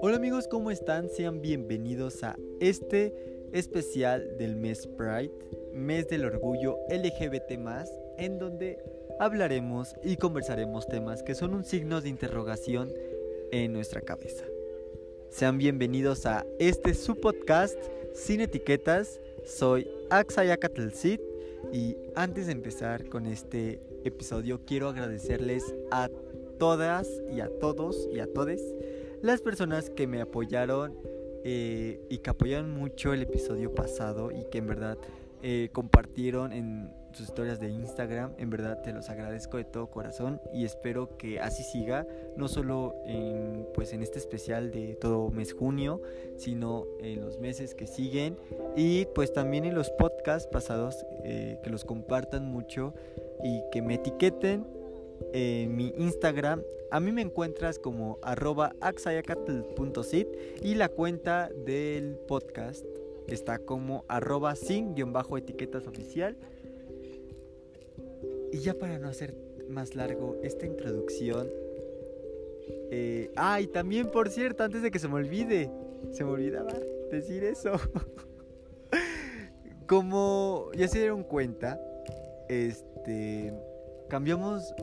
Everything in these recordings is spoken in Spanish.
Hola amigos, ¿cómo están? Sean bienvenidos a este especial del mes Pride, mes del orgullo LGBT en donde hablaremos y conversaremos temas que son un signo de interrogación en nuestra cabeza. Sean bienvenidos a este su podcast sin etiquetas. Soy Axayacatelcid y antes de empezar con este episodio quiero agradecerles a todas y a todos y a todes las personas que me apoyaron eh, y que apoyaron mucho el episodio pasado y que en verdad eh, compartieron en sus historias de Instagram. En verdad te los agradezco de todo corazón y espero que así siga, no solo en, pues en este especial de todo mes junio, sino en los meses que siguen y pues también en los podcasts pasados eh, que los compartan mucho y que me etiqueten en mi Instagram. A mí me encuentras como arroba y la cuenta del podcast está como arroba sin-etiquetas oficial. Y ya para no hacer más largo esta introducción. Eh, ah, y también por cierto, antes de que se me olvide, se me olvidaba decir eso. Como ya se dieron cuenta, este cambiamos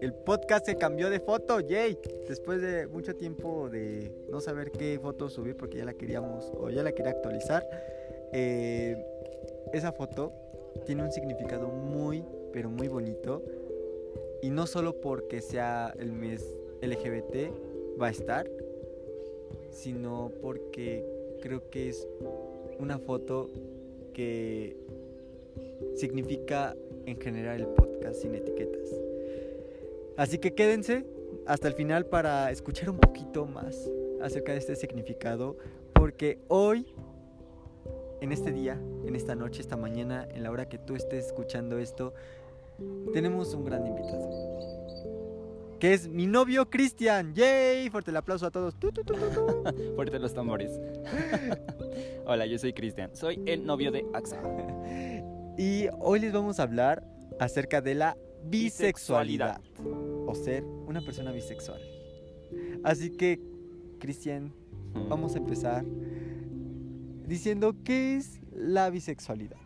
el podcast se cambió de foto, yay. Después de mucho tiempo de no saber qué foto subir porque ya la queríamos o ya la quería actualizar. Eh, esa foto tiene un significado muy, pero muy bonito. Y no solo porque sea el mes LGBT va a estar, sino porque creo que es una foto que significa en general el podcast sin etiquetas. Así que quédense hasta el final para escuchar un poquito más acerca de este significado, porque hoy, en este día, en esta noche, esta mañana, en la hora que tú estés escuchando esto, tenemos un gran invitado. Que es mi novio Cristian. ¡Yay! Fuerte el aplauso a todos. Fuerte los tambores. Hola, yo soy Cristian. Soy el novio de Axa. y hoy les vamos a hablar acerca de la bisexualidad o ser una persona bisexual. Así que, Cristian, vamos a empezar diciendo qué es la bisexualidad.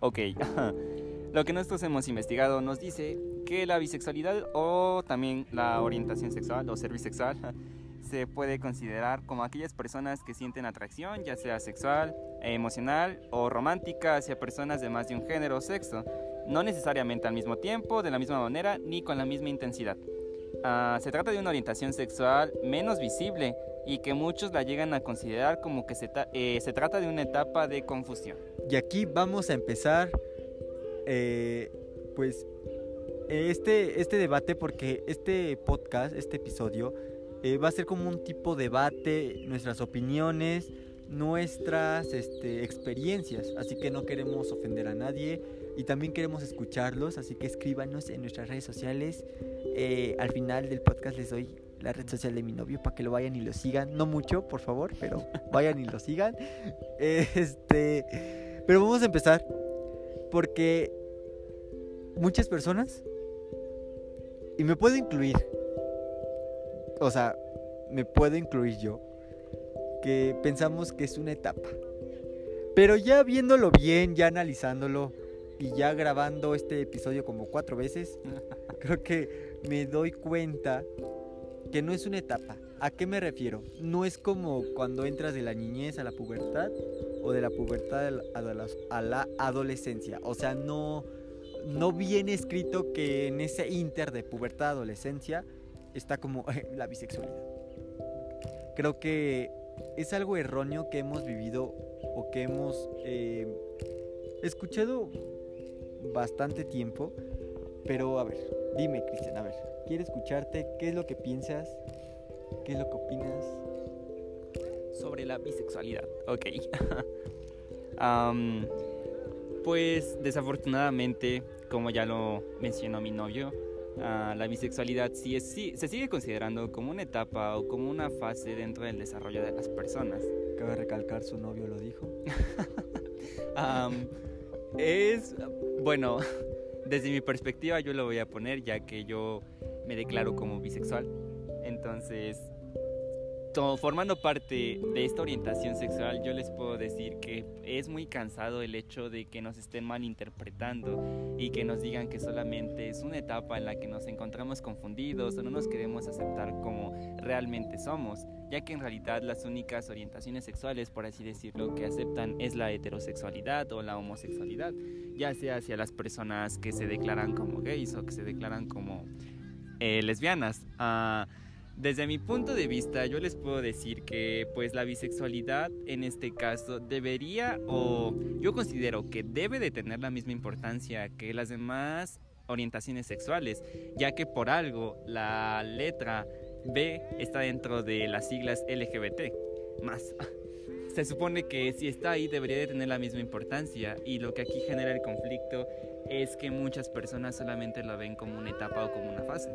Ok, lo que nosotros hemos investigado nos dice que la bisexualidad o también la orientación sexual o ser bisexual se puede considerar como aquellas personas que sienten atracción, ya sea sexual, emocional o romántica hacia personas de más de un género o sexo no necesariamente al mismo tiempo, de la misma manera, ni con la misma intensidad. Ah, se trata de una orientación sexual menos visible y que muchos la llegan a considerar como que se, eh, se trata de una etapa de confusión. Y aquí vamos a empezar, eh, pues, este, este debate porque este podcast, este episodio, eh, va a ser como un tipo de debate, nuestras opiniones, nuestras este, experiencias, así que no queremos ofender a nadie y también queremos escucharlos, así que escríbanos en nuestras redes sociales. Eh, al final del podcast les doy la red social de mi novio para que lo vayan y lo sigan. No mucho, por favor, pero vayan y lo sigan. Este, pero vamos a empezar porque muchas personas y me puedo incluir. O sea, me puedo incluir yo que pensamos que es una etapa. Pero ya viéndolo bien, ya analizándolo, y ya grabando este episodio como cuatro veces, creo que me doy cuenta que no es una etapa. ¿A qué me refiero? No es como cuando entras de la niñez a la pubertad o de la pubertad a la adolescencia. O sea, no, no viene escrito que en ese inter de pubertad adolescencia está como la bisexualidad. Creo que es algo erróneo que hemos vivido o que hemos eh, escuchado bastante tiempo. Pero a ver, dime Cristian, a ver, quiero escucharte, ¿qué es lo que piensas? ¿Qué es lo que opinas? Sobre la bisexualidad, ok. pues desafortunadamente, como ya lo mencionó mi novio, la bisexualidad sí, es, sí, se sigue considerando como una etapa o como una fase dentro del desarrollo de las personas. Cabe recalcar, su novio lo dijo. es, bueno, desde mi perspectiva yo lo voy a poner ya que yo me declaro como bisexual. Entonces, formando parte de esta orientación sexual, yo les puedo decir que es muy cansado el hecho de que nos estén malinterpretando y que nos digan que solamente es una etapa en la que nos encontramos confundidos o no nos queremos aceptar como realmente somos, ya que en realidad las únicas orientaciones sexuales, por así decirlo, que aceptan es la heterosexualidad o la homosexualidad, ya sea hacia las personas que se declaran como gays o que se declaran como eh, lesbianas. Uh, desde mi punto de vista, yo les puedo decir que pues la bisexualidad en este caso debería o yo considero que debe de tener la misma importancia que las demás orientaciones sexuales, ya que por algo la letra B está dentro de las siglas LGBT. Más. Se supone que si está ahí debería de tener la misma importancia y lo que aquí genera el conflicto es que muchas personas solamente lo ven como una etapa o como una fase.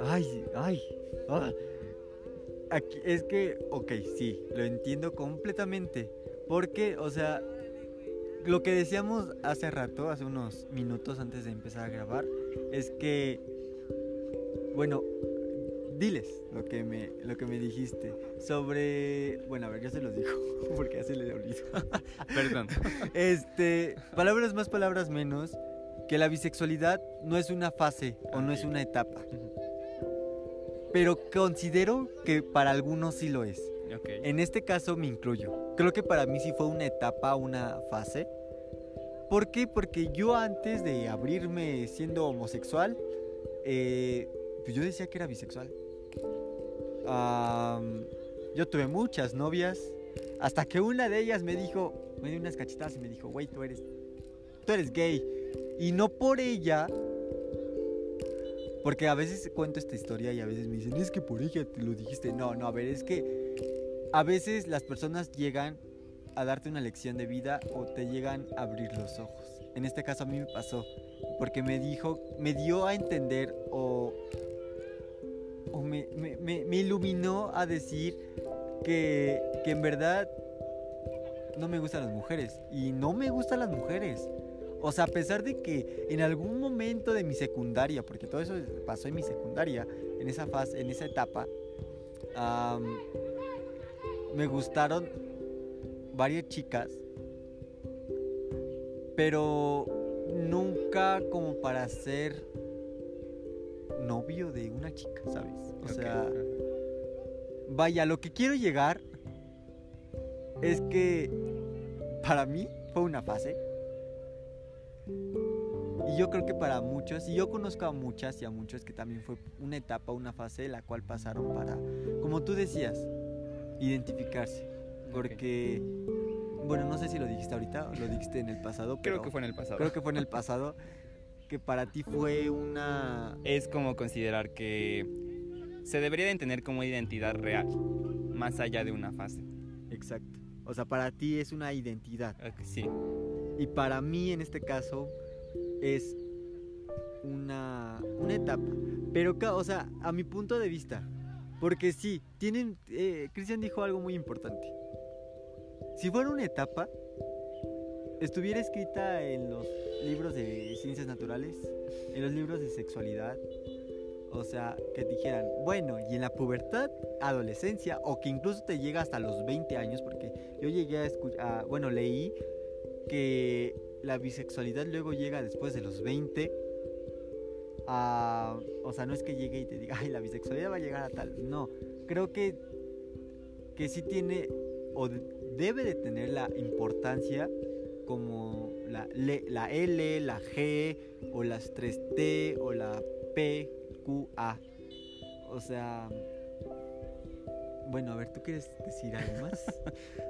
Ay, ay. Ah. Aquí, es que, ok, sí, lo entiendo completamente. Porque, o sea, lo que decíamos hace rato, hace unos minutos antes de empezar a grabar, es que, bueno, diles lo que me, lo que me dijiste sobre, bueno, a ver, yo se los digo, porque ya se le olvidó. Perdón. Este, palabras más, palabras menos, que la bisexualidad no es una fase o no es una etapa pero considero que para algunos sí lo es. En este caso me incluyo. Creo que para mí sí fue una etapa, una fase. ¿Por qué? Porque yo antes de abrirme siendo homosexual, eh, pues yo decía que era bisexual. yo tuve muchas novias, hasta que una de ellas me dijo, me dio unas cachetadas y me dijo, güey, tú eres, tú eres gay. Y no por ella porque a veces cuento esta historia y a veces me dicen, es que por ella te lo dijiste. No, no, a ver, es que a veces las personas llegan a darte una lección de vida o te llegan a abrir los ojos. En este caso a mí me pasó, porque me dijo, me dio a entender o, o me, me, iluminó a decir que, que en verdad no me gustan las mujeres. Y no me gustan las mujeres. O sea, a pesar de que en algún momento de mi secundaria, porque todo eso pasó en mi secundaria, en esa fase, en esa etapa, me gustaron varias chicas, pero nunca como para ser novio de una chica, ¿sabes? O sea, vaya, lo que quiero llegar es que para mí fue una fase y yo creo que para muchos, y yo conozco a muchas y a muchos que también fue una etapa, una fase la cual pasaron para, como tú decías, identificarse. Porque, bueno, no sé si lo dijiste ahorita o lo dijiste en el pasado. Pero creo que fue en el pasado. Creo que fue en el pasado. que para ti fue una... Es como considerar que se debería de entender como identidad real, más allá de una fase. Exacto. O sea, para ti es una identidad. Sí. Y para mí en este caso es una, una etapa. Pero, o sea, a mi punto de vista. Porque sí, tienen... Eh, Cristian dijo algo muy importante. Si fuera una etapa, estuviera escrita en los libros de ciencias naturales, en los libros de sexualidad, o sea, que dijeran, bueno, y en la pubertad, adolescencia, o que incluso te llega hasta los 20 años, porque yo llegué a escuchar, bueno, leí que la bisexualidad luego llega después de los 20 a, o sea, no es que llegue y te diga, ay, la bisexualidad va a llegar a tal, no, creo que, que sí tiene o debe de tener la importancia como la, la L, la G, o las 3T, o la P, Q, A. O sea, bueno, a ver, ¿tú quieres decir algo más?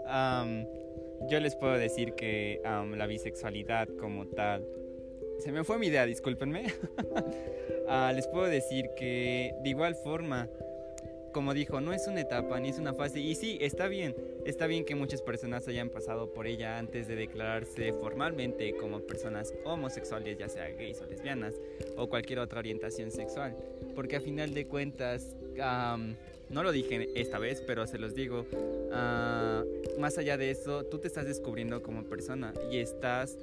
yo les puedo decir que la bisexualidad como tal... Se me fue mi idea, discúlpenme. Ah, les puedo decir que de igual forma, como dijo, no es una etapa ni es una fase. Y sí, está bien. Está bien que muchas personas hayan pasado por ella antes de declararse formalmente como personas homosexuales, ya sea gays o lesbianas, o cualquier otra orientación sexual. Porque a final de cuentas, no lo dije esta vez, pero se los digo, ah, más allá de eso, tú te estás descubriendo como persona y estás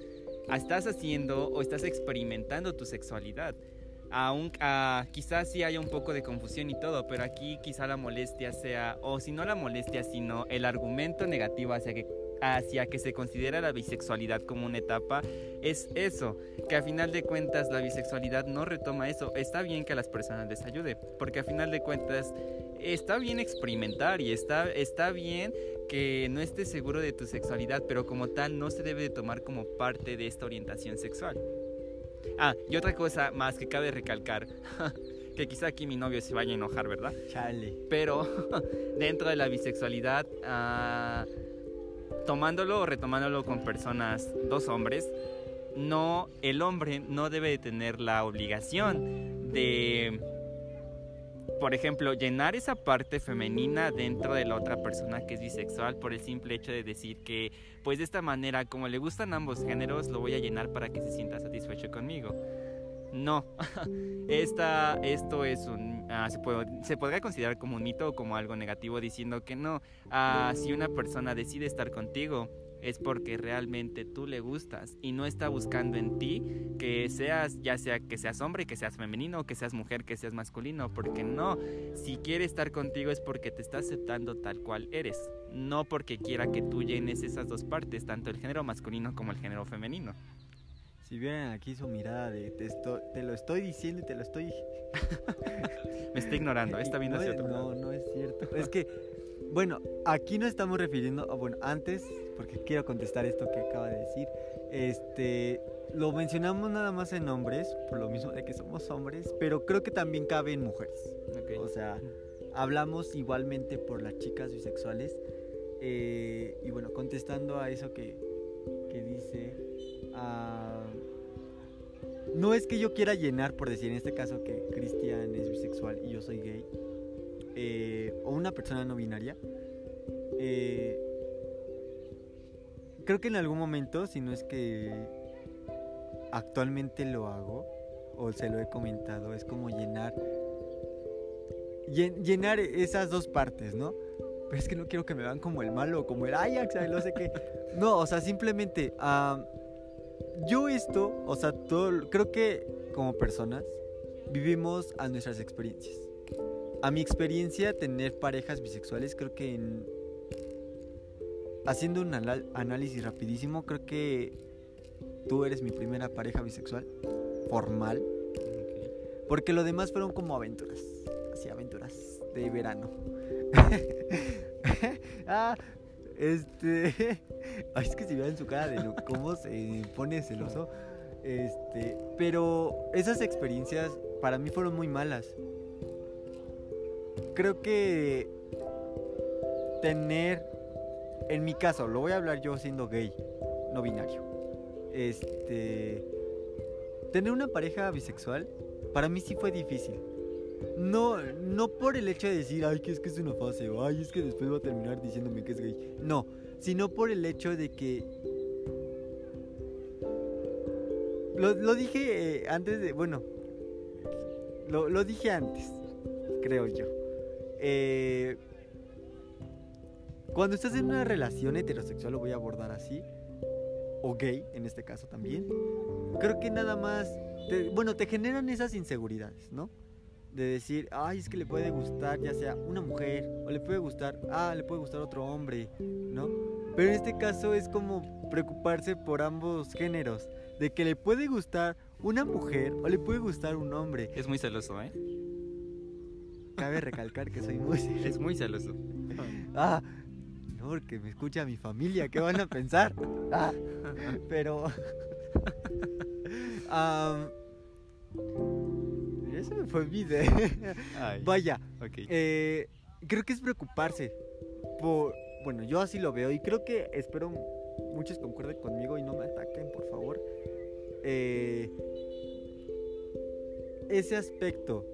estás haciendo o estás experimentando tu sexualidad. Aún, ah, quizás sí haya un poco de confusión y todo, pero aquí quizá la molestia sea, o si no la molestia, sino el argumento negativo hacia que hacia que se considera la bisexualidad como una etapa es eso, que a final de cuentas la bisexualidad no retoma eso. Está bien que a las personas les ayude, porque a final de cuentas está bien experimentar y está, está bien que no estés seguro de tu sexualidad, pero como tal no se debe de tomar como parte de esta orientación sexual. Ah, y otra cosa más que cabe recalcar. que quizá aquí mi novio se vaya a enojar, ¿verdad? Chale. Pero dentro de la bisexualidad, ah, tomándolo o retomándolo con personas, dos hombres, no, el hombre no debe de tener la obligación de por ejemplo, llenar esa parte femenina dentro de la otra persona que es bisexual por el simple hecho de decir que, pues de esta manera, como le gustan ambos géneros, lo voy a llenar para que se sienta satisfecho conmigo. No, Esta, esto es un, ah, se, puede, podría considerar como un mito o como algo negativo diciendo que no, ah, si una persona decide estar contigo, es porque realmente tú le gustas y no está buscando en ti que seas, ya sea que seas hombre, que seas femenino, que seas mujer, que seas masculino, porque no, si quiere estar contigo es porque te está aceptando tal cual eres, no porque quiera que tú llenes esas dos partes, tanto el género masculino como el género femenino. Si vieran aquí su mirada de te, te lo estoy diciendo y te lo estoy... Me está ignorando, está viendo hacia otro No, no es cierto. Es que bueno, aquí no estamos refiriendo, bueno, antes, porque quiero contestar esto que acaba de decir, este, lo mencionamos nada más en hombres, por lo mismo de que somos hombres, pero creo que también cabe en mujeres. O sea, hablamos igualmente por las chicas bisexuales. Eh, y bueno, contestando a eso que, que dice, ah, no es que yo quiera llenar, por decir en este caso que Cristian es bisexual y yo soy gay eh, o una persona no binaria, eh, creo que en algún momento, si no es que actualmente lo hago, o se lo he comentado, es como llenar, llenar esas dos partes, ¿no? Pero es que no quiero que me vean como el malo, como el Ajax, no sé qué. No, o sea, simplemente, yo esto, o sea, todo, creo que como personas vivimos a nuestras experiencias a mi experiencia tener parejas bisexuales, creo que haciendo un análisis rapidísimo, creo que tú eres mi primera pareja bisexual formal. Porque lo demás fueron como aventuras, así aventuras de verano. ah, este, Ay, es que si vean su cara de cómo se pone celoso. Este, pero esas experiencias para mí fueron muy malas creo que tener, en mi caso, lo voy a hablar yo siendo gay, no binario. Este, tener una pareja bisexual para mí sí fue difícil. No, no por el hecho de decir, ay, que es que es una fase, o ay, es que después va a terminar diciéndome que es gay. No, sino por el hecho de que. Lo, dije eh, antes de. Bueno, lo, lo dije antes, creo yo. Eh, cuando estás en una relación heterosexual, lo voy a abordar así, o gay en este caso también, creo que nada más, bueno, te generan esas inseguridades, ¿no? De decir, ay, es que le puede gustar ya sea una mujer, o le puede gustar, ah, le puede gustar otro hombre, ¿no? Pero en este caso es como preocuparse por ambos géneros, de que le puede gustar una mujer o le puede gustar un hombre. Es muy celoso, ¿eh? Cabe recalcar que soy muy celoso. Es muy celoso. Ah, no, porque me escucha mi familia, ¿qué van a pensar? Ah, pero... um, eso me fue mi Vaya, eh, creo que es preocuparse por... Bueno, yo así lo veo y creo que espero muchos concuerden conmigo y no me ataquen, por favor. Eh, ese aspecto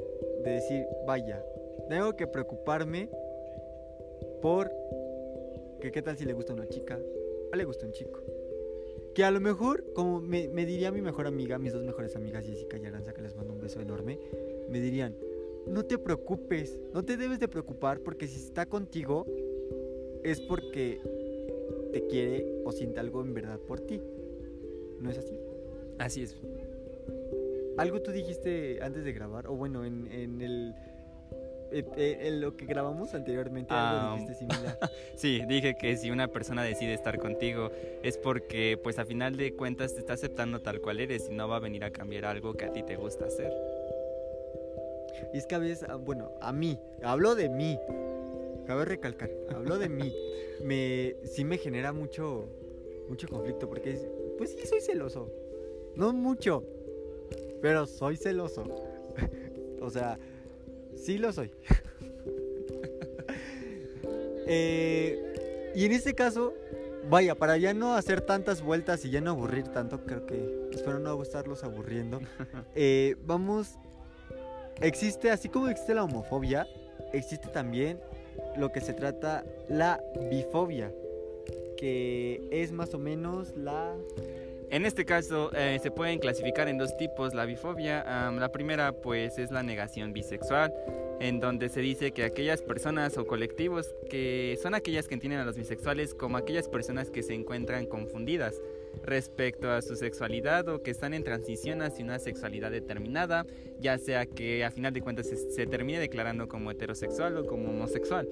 de decir, vaya, tengo que preocuparme por que qué tal si le gusta una chica o le gusta un chico. Que a lo mejor, como me, diría mi mejor amiga, mis dos mejores amigas, Jessica y Aranza, que les mando un beso enorme, me dirían, no te preocupes, no te debes de preocupar porque si está contigo es porque te quiere o siente algo en verdad por ti. ¿No es así? Así es. Algo tú dijiste antes de grabar, o bueno, en, en el en lo que grabamos anteriormente algo dijiste similar. Sí, dije que si una persona decide estar contigo es porque pues a final de cuentas te está aceptando tal cual eres y no va a venir a cambiar algo que a ti te gusta hacer. Y es que a veces, ah, bueno, a mí, hablo de mí, cabe recalcar, hablo de mí, me, sí me genera mucho, mucho conflicto porque, es- pues sí, soy celoso, no mucho, pero soy celoso, o sea, sí lo soy. Eh, y en este caso, vaya, para ya no hacer tantas vueltas y ya no aburrir tanto, creo que, espero no estarlos aburriendo, eh, vamos Existe, así como existe la homofobia, existe también lo que se trata la bifobia, que es más o menos la... En este caso eh, se pueden clasificar en dos tipos la bifobia. Am, la primera pues es la negación bisexual, en donde se dice que aquellas personas o colectivos que son aquellas que entienden a los bisexuales como aquellas personas que se encuentran confundidas respecto a su sexualidad o que están en transición hacia una sexualidad determinada, ya sea que a final de cuentas se, se termine declarando como heterosexual o como homosexual.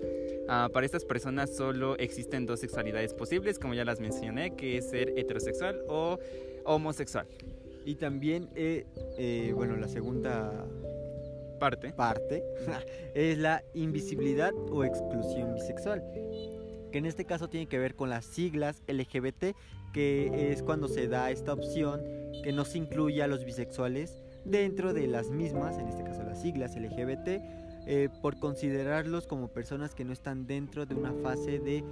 Ah, para estas personas solo existen dos sexualidades posibles, como ya las mencioné, que es ser heterosexual o homosexual. Y también, eh, eh, bueno, la segunda Parte. parte es la invisibilidad o exclusión bisexual, que en este caso tiene que ver con las siglas LGBT, que es cuando se da esta opción que no se incluye a los bisexuales dentro de las mismas, en este caso las siglas LGBT, eh, por considerarlos como personas que no están dentro de una fase de...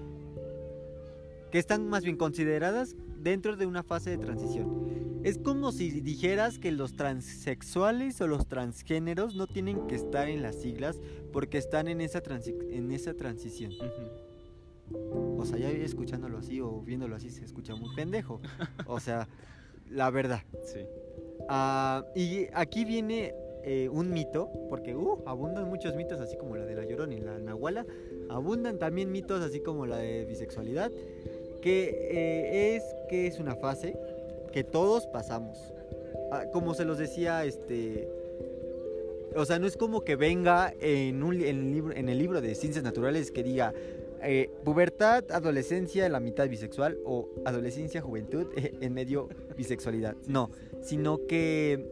que están más bien consideradas dentro de una fase de transición. Es como si dijeras que los transexuales o los transgéneros no tienen que estar en las siglas porque están en esa, transi- en esa transición. Sea, ya escuchándolo así o viéndolo así se escucha muy pendejo. O sea, la verdad. Sí. Ah, y aquí viene eh, un mito, porque uh, abundan muchos mitos, así como la de la Llorona y la Nahuala. Abundan también mitos, así como la de bisexualidad, que eh, es que es una fase que todos pasamos. Ah, como se los decía, este. O sea, no es como que venga en, un, en, el, libro, en el libro de ciencias naturales que diga eh, pubertad, adolescencia, la mitad bisexual o adolescencia, juventud, en medio bisexualidad. No, sino que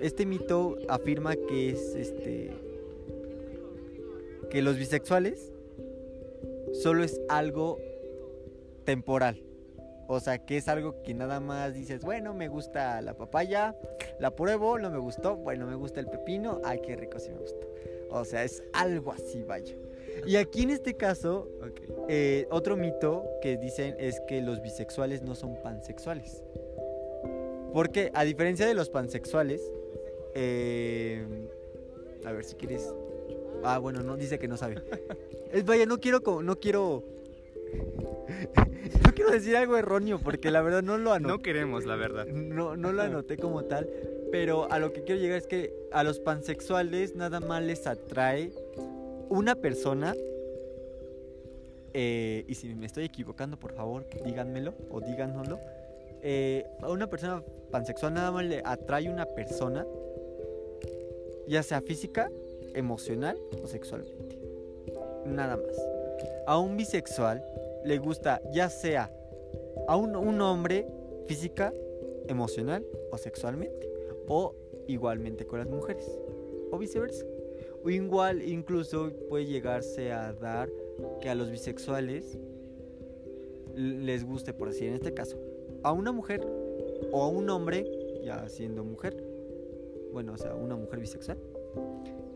este mito afirma que es este que los bisexuales solo es algo temporal. O sea, que es algo que nada más dices, bueno, me gusta la papaya, la pruebo, no me gustó, bueno, me gusta el pepino, ay, qué rico, sí me gustó. O sea, es algo así, vaya. Y aquí en este caso, eh, otro mito que dicen es que los bisexuales no son pansexuales. Porque a diferencia de los pansexuales, eh, a ver si quieres. Ah, bueno, no dice que no sabe. Es vaya, no quiero no quiero no quiero decir algo erróneo porque la verdad no lo anoté. No queremos, la verdad. No, no lo anoté como tal, pero a lo que quiero llegar es que a los pansexuales nada más les atrae una persona. eh, y si me estoy equivocando, por favor, díganmelo o díganoslo. Eh, a una persona pansexual nada más le atrae una persona, ya sea física, emocional o sexualmente. Nada más. A un bisexual le gusta ya sea a un hombre física, emocional o sexualmente. O igualmente con las mujeres. O viceversa. O igual incluso puede llegarse a dar que a los bisexuales les guste, por decir en este caso, a una mujer o a un hombre, ya siendo mujer, bueno, o sea, una mujer bisexual,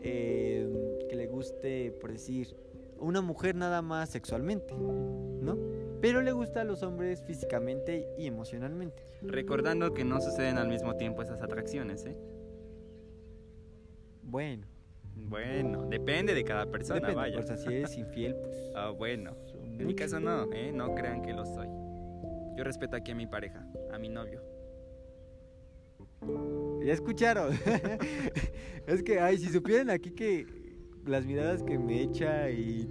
eh, que le guste, por decir, una mujer nada más sexualmente, ¿no? Pero le gusta a los hombres físicamente y emocionalmente. Recordando que no suceden al mismo tiempo esas atracciones, ¿eh? Bueno, Bueno, depende de cada persona, depende, vaya. sea, si eres infiel, pues... Ah, bueno. En mi caso no, ¿eh? No crean que lo soy. Yo respeto aquí a mi pareja, a mi novio. Ya escucharon. es que, ay, si supieran aquí que las miradas que me echa y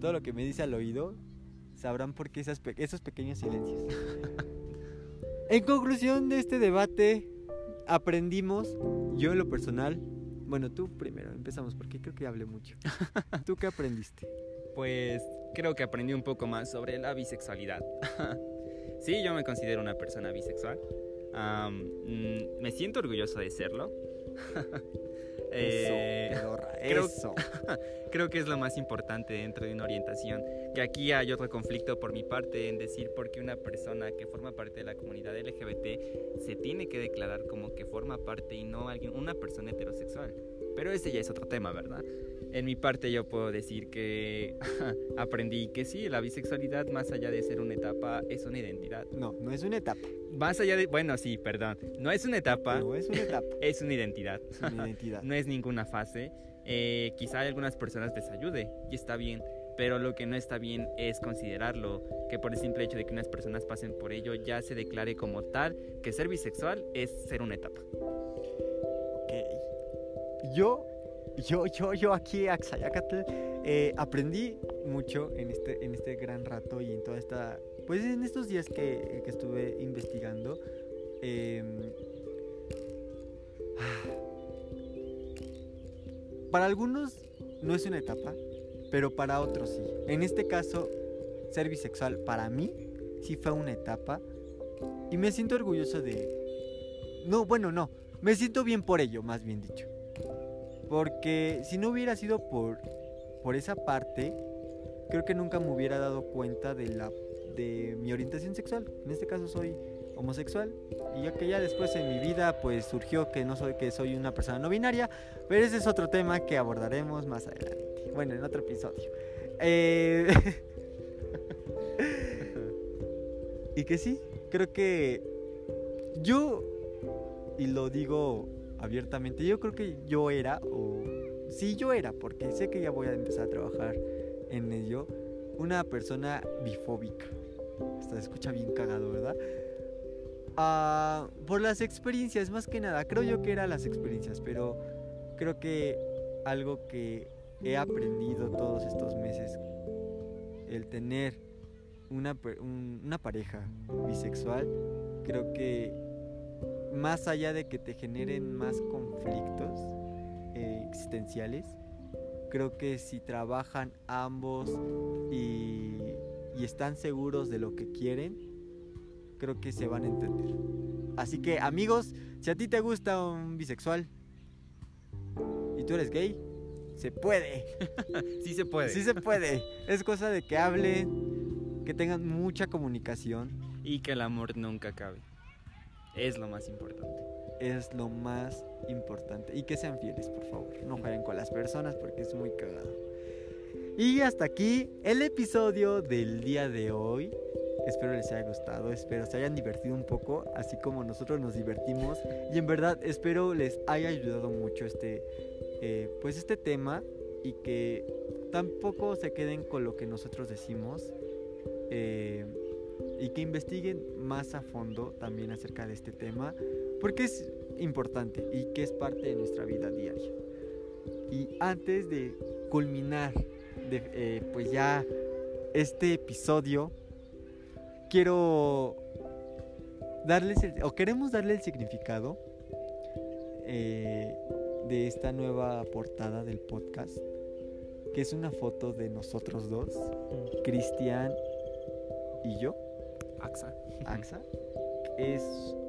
todo lo que me dice al oído, sabrán por qué esas pe- esos pequeños silencios. En conclusión de este debate, aprendimos, yo en lo personal, bueno, tú primero, empezamos porque creo que hablé mucho. ¿Tú qué aprendiste? Pues creo que aprendí un poco más sobre la bisexualidad. sí, yo me considero una persona bisexual. Mm, me siento orgulloso de serlo. Eh, creo, creo que es lo más importante dentro de una orientación. Que aquí hay otro conflicto por mi parte en decir por qué una persona que forma parte de la comunidad LGBT se tiene que declarar como que forma parte y no alguien, una persona heterosexual. Pero ese ya es otro tema, ¿verdad? En mi parte yo puedo decir que aprendí que sí, la bisexualidad más allá de ser una etapa es una identidad. No, no es una etapa. Más allá de, bueno, sí, perdón, no es una etapa. No es una etapa. es una identidad. Es una identidad. no es ninguna fase. Eh, quizá a algunas personas les ayude y está bien, pero lo que no está bien es considerarlo, que por el simple hecho de que unas personas pasen por ello ya se declare como tal que ser bisexual es ser una etapa. Ok. Yo yo, yo, yo aquí, Axayacatl, eh, aprendí mucho en este, en este gran rato y en toda esta, pues en estos días que, que estuve investigando. Em, para algunos no es una etapa, pero para otros sí. En este caso, ser bisexual para mí sí fue una etapa y me siento orgulloso de... No, bueno, no, me siento bien por ello, más bien dicho. Porque si no hubiera sido por, por esa parte, creo que nunca me hubiera dado cuenta de, la, de mi orientación sexual. En este caso soy homosexual y ya que ya después en mi vida pues surgió que no soy que soy una persona no binaria, pero ese es otro tema que abordaremos más adelante. Bueno, en otro episodio. Eh, y que sí, creo que yo y lo digo abiertamente. Yo creo que yo era, o sí yo era, porque sé que ya voy a empezar a trabajar en ello, una persona bifóbica. se escucha bien cagado, ¿verdad? Ah, por las experiencias, más que nada. Creo yo que eran las experiencias, pero creo que algo que he aprendido todos estos meses, el tener una, una pareja bisexual, creo que más allá de que te generen más conflictos eh, existenciales, creo que si trabajan ambos y, están seguros de lo que quieren, creo que se van a entender. Así que amigos, si a ti te gusta un bisexual y tú eres gay, se puede. sí se puede. Sí se puede. Es cosa de que hablen, que tengan mucha comunicación. Y que el amor nunca acabe. Es lo más importante. Es lo más importante. Y que sean fieles, por favor. No jueguen con las personas porque es muy cagado. Y hasta aquí el episodio del día de hoy. Espero les haya gustado, espero se hayan divertido un poco, así como nosotros nos divertimos. Y en verdad espero les haya ayudado mucho este, eh, pues este tema y que tampoco se queden con lo que nosotros decimos. Eh, y que investiguen más a fondo también acerca de este tema, porque es importante y que es parte de nuestra vida diaria. Y antes de culminar de, eh, pues ya este episodio, quiero darles o queremos darle el significado eh, de esta nueva portada del podcast, que es una foto de nosotros dos, Cristian y yo. AXA. AXA. Es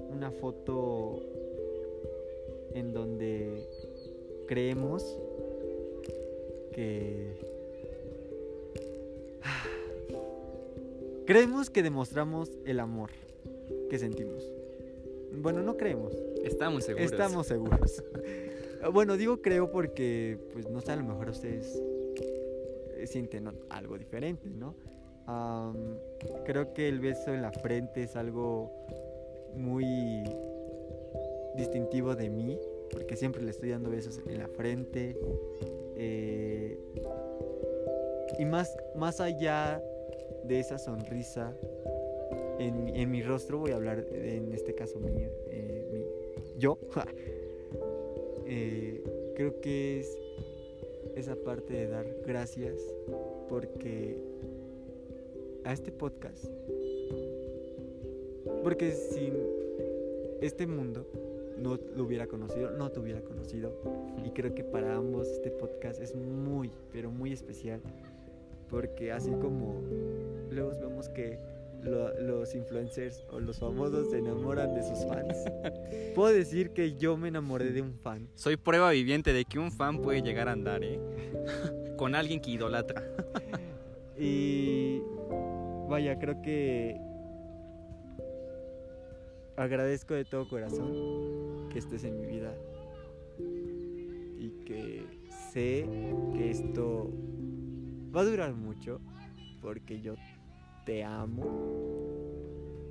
una foto en donde creemos que... Creemos que demostramos el amor que sentimos. Bueno, no creemos. Estamos seguros. Estamos seguros. bueno, digo creo porque, pues no sé, a lo mejor ustedes sienten algo diferente, ¿no? Creo que el beso en la frente es algo muy distintivo de mí, porque siempre le estoy dando besos en la frente. Eh, y más, más allá de esa sonrisa, en, mi rostro voy a hablar, en este caso mío, eh, yo, eh, creo que es esa parte de dar gracias porque a este podcast Porque sin este mundo no lo hubiera conocido, no te hubiera conocido. Y creo que para ambos este podcast es muy, pero muy especial. Porque así como luego vemos que lo- los influencers o los famosos se enamoran de sus fans, puedo decir que yo me enamoré de un fan. Soy prueba viviente de que un fan puede llegar a andar, ¿eh? Con alguien que idolatra. Y vaya, creo que agradezco de todo corazón que estés en mi vida y que sé que esto va a durar mucho porque yo te amo.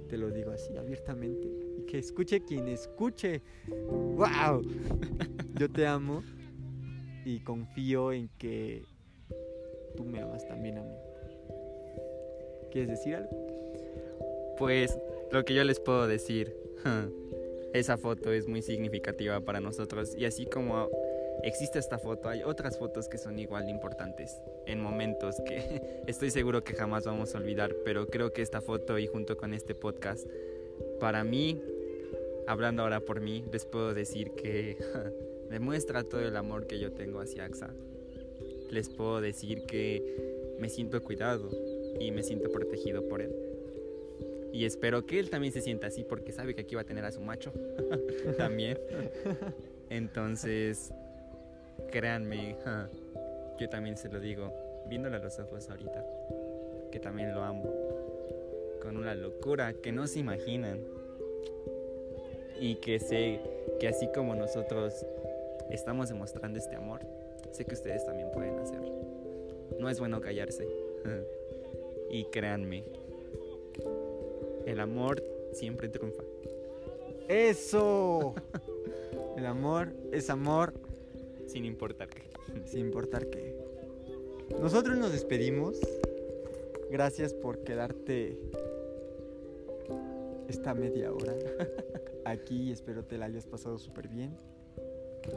Te lo digo así abiertamente y que escuche quien escuche. ¡Wow! Yo te amo y confío en que tú me amas también a mí. ¿Quieres decir algo? Pues lo que yo les puedo decir, esa foto es muy significativa para nosotros y así como existe esta foto, hay otras fotos que son igual de importantes en momentos que estoy seguro que jamás vamos a olvidar, pero creo que esta foto y junto con este podcast, para mí, hablando ahora por mí, les puedo decir que demuestra todo el amor que yo tengo hacia AXA. Les puedo decir que me siento cuidado y me siento protegido por él. Y espero que él también se sienta así porque sabe que aquí va a tener a su macho también. Entonces, créanme, yo también se lo digo, viéndole a los ojos ahorita, que también lo amo. Con una locura que no se imaginan. Y que sé que así como nosotros estamos demostrando este amor, sé que ustedes también pueden hacerlo. No es bueno callarse. Y créanme, el amor siempre triunfa. ¡Eso! El amor es amor Sin importar qué. sin importar qué. Nosotros nos despedimos. Gracias por quedarte esta media hora aquí. Espero te la hayas pasado súper bien.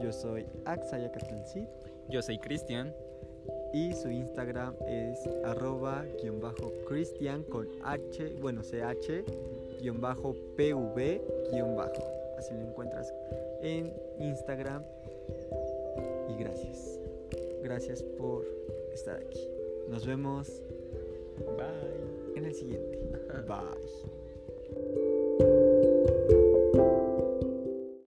Yo soy Axayacatelcid Yo soy Cristian. Y su Instagram es arroba guion bajo Cristian con H, bueno, CH guion bajo PV guion bajo. Así lo encuentras en Instagram. Y gracias. Gracias por estar aquí. Nos vemos Bye. en el siguiente. Bye.